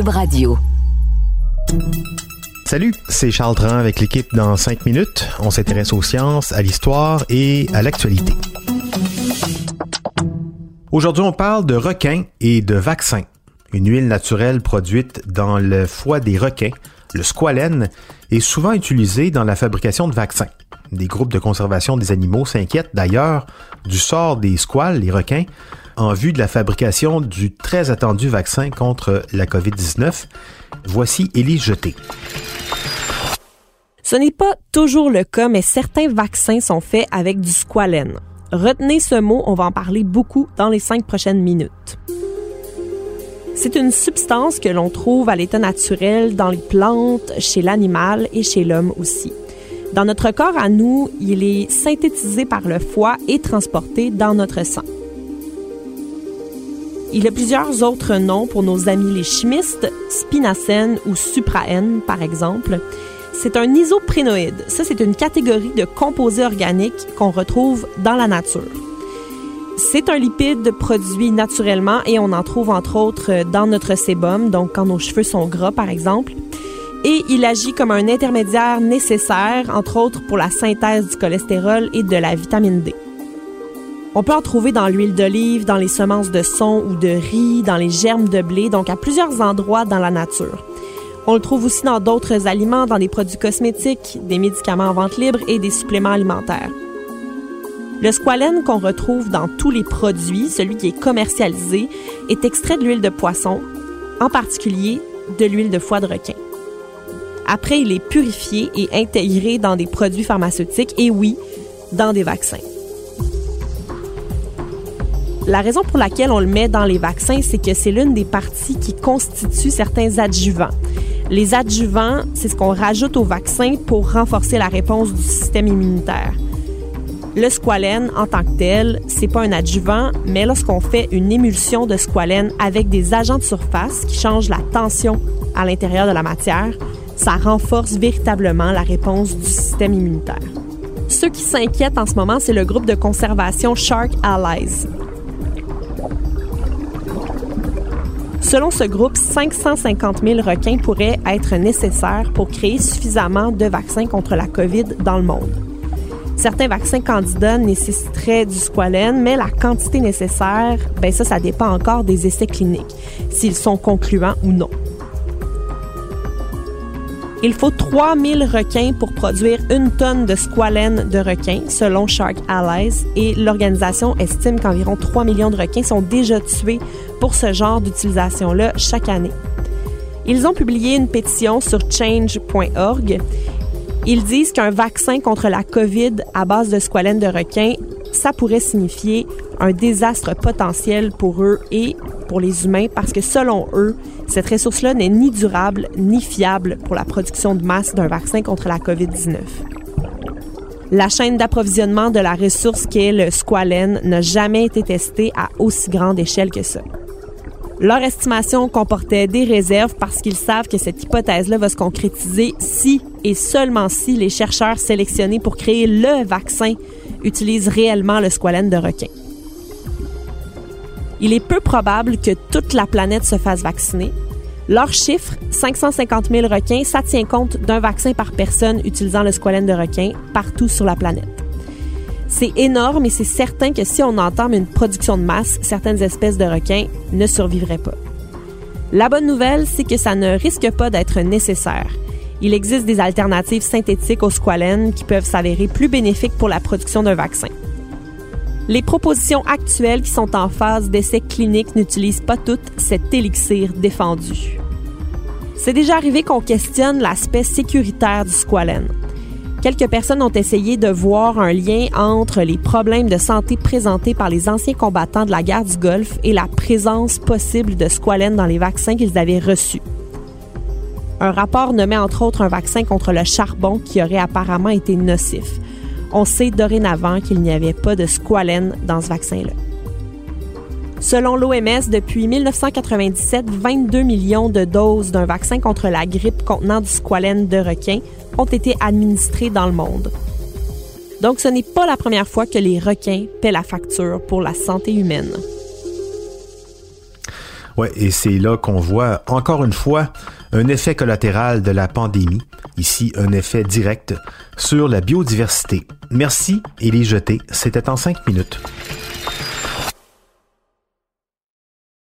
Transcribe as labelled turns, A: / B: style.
A: Radio.
B: Salut, c'est Charles Tran avec l'équipe dans 5 minutes. On s'intéresse aux sciences, à l'histoire et à l'actualité. Aujourd'hui, on parle de requins et de vaccins. Une huile naturelle produite dans le foie des requins, le squalène, est souvent utilisée dans la fabrication de vaccins. Des groupes de conservation des animaux s'inquiètent d'ailleurs du sort des squales, les requins, en vue de la fabrication du très attendu vaccin contre la COVID-19. Voici Élise Jeté.
C: Ce n'est pas toujours le cas, mais certains vaccins sont faits avec du squalène. Retenez ce mot, on va en parler beaucoup dans les cinq prochaines minutes. C'est une substance que l'on trouve à l'état naturel dans les plantes, chez l'animal et chez l'homme aussi. Dans notre corps à nous, il est synthétisé par le foie et transporté dans notre sang. Il a plusieurs autres noms pour nos amis les chimistes, spinacène ou supraène par exemple. C'est un isoprénoïde. Ça, c'est une catégorie de composés organiques qu'on retrouve dans la nature. C'est un lipide produit naturellement et on en trouve entre autres dans notre sébum, donc quand nos cheveux sont gras par exemple. Et il agit comme un intermédiaire nécessaire, entre autres pour la synthèse du cholestérol et de la vitamine D. On peut en trouver dans l'huile d'olive, dans les semences de son ou de riz, dans les germes de blé, donc à plusieurs endroits dans la nature. On le trouve aussi dans d'autres aliments, dans des produits cosmétiques, des médicaments en vente libre et des suppléments alimentaires. Le squalène qu'on retrouve dans tous les produits, celui qui est commercialisé, est extrait de l'huile de poisson, en particulier de l'huile de foie de requin. Après, il est purifié et intégré dans des produits pharmaceutiques et oui, dans des vaccins. La raison pour laquelle on le met dans les vaccins, c'est que c'est l'une des parties qui constitue certains adjuvants. Les adjuvants, c'est ce qu'on rajoute au vaccin pour renforcer la réponse du système immunitaire. Le squalène, en tant que tel, c'est pas un adjuvant, mais lorsqu'on fait une émulsion de squalène avec des agents de surface qui changent la tension à l'intérieur de la matière, ça renforce véritablement la réponse du système immunitaire. Ceux qui s'inquiètent en ce moment, c'est le groupe de conservation Shark Allies. Selon ce groupe, 550 000 requins pourraient être nécessaires pour créer suffisamment de vaccins contre la COVID dans le monde. Certains vaccins candidats nécessiteraient du squalène, mais la quantité nécessaire, ben ça, ça dépend encore des essais cliniques, s'ils sont concluants ou non. Il faut 3000 requins pour produire une tonne de squalène de requins, selon Shark Allies, et l'organisation estime qu'environ 3 millions de requins sont déjà tués pour ce genre d'utilisation-là chaque année. Ils ont publié une pétition sur change.org. Ils disent qu'un vaccin contre la COVID à base de squalène de requin, ça pourrait signifier un désastre potentiel pour eux et pour les humains parce que selon eux, cette ressource-là n'est ni durable ni fiable pour la production de masse d'un vaccin contre la COVID-19. La chaîne d'approvisionnement de la ressource qu'est le squalène n'a jamais été testée à aussi grande échelle que ça. Leur estimation comportait des réserves parce qu'ils savent que cette hypothèse-là va se concrétiser si et seulement si les chercheurs sélectionnés pour créer le vaccin utilisent réellement le squalène de requin. Il est peu probable que toute la planète se fasse vacciner. Leur chiffre, 550 000 requins, ça tient compte d'un vaccin par personne utilisant le squalène de requin partout sur la planète. C'est énorme et c'est certain que si on entame une production de masse, certaines espèces de requins ne survivraient pas. La bonne nouvelle, c'est que ça ne risque pas d'être nécessaire. Il existe des alternatives synthétiques au squalène qui peuvent s'avérer plus bénéfiques pour la production d'un vaccin. Les propositions actuelles qui sont en phase d'essai clinique n'utilisent pas toutes cet élixir défendu. C'est déjà arrivé qu'on questionne l'aspect sécuritaire du squalène. Quelques personnes ont essayé de voir un lien entre les problèmes de santé présentés par les anciens combattants de la guerre du Golfe et la présence possible de squalène dans les vaccins qu'ils avaient reçus. Un rapport nommait entre autres un vaccin contre le charbon qui aurait apparemment été nocif. On sait dorénavant qu'il n'y avait pas de squalène dans ce vaccin-là. Selon l'OMS, depuis 1997, 22 millions de doses d'un vaccin contre la grippe contenant du squalène de requin ont été administrées dans le monde. Donc ce n'est pas la première fois que les requins paient la facture pour la santé humaine.
B: Ouais, et c'est là qu'on voit encore une fois un effet collatéral de la pandémie, ici un effet direct sur la biodiversité. Merci et les jeter, c'était en cinq minutes.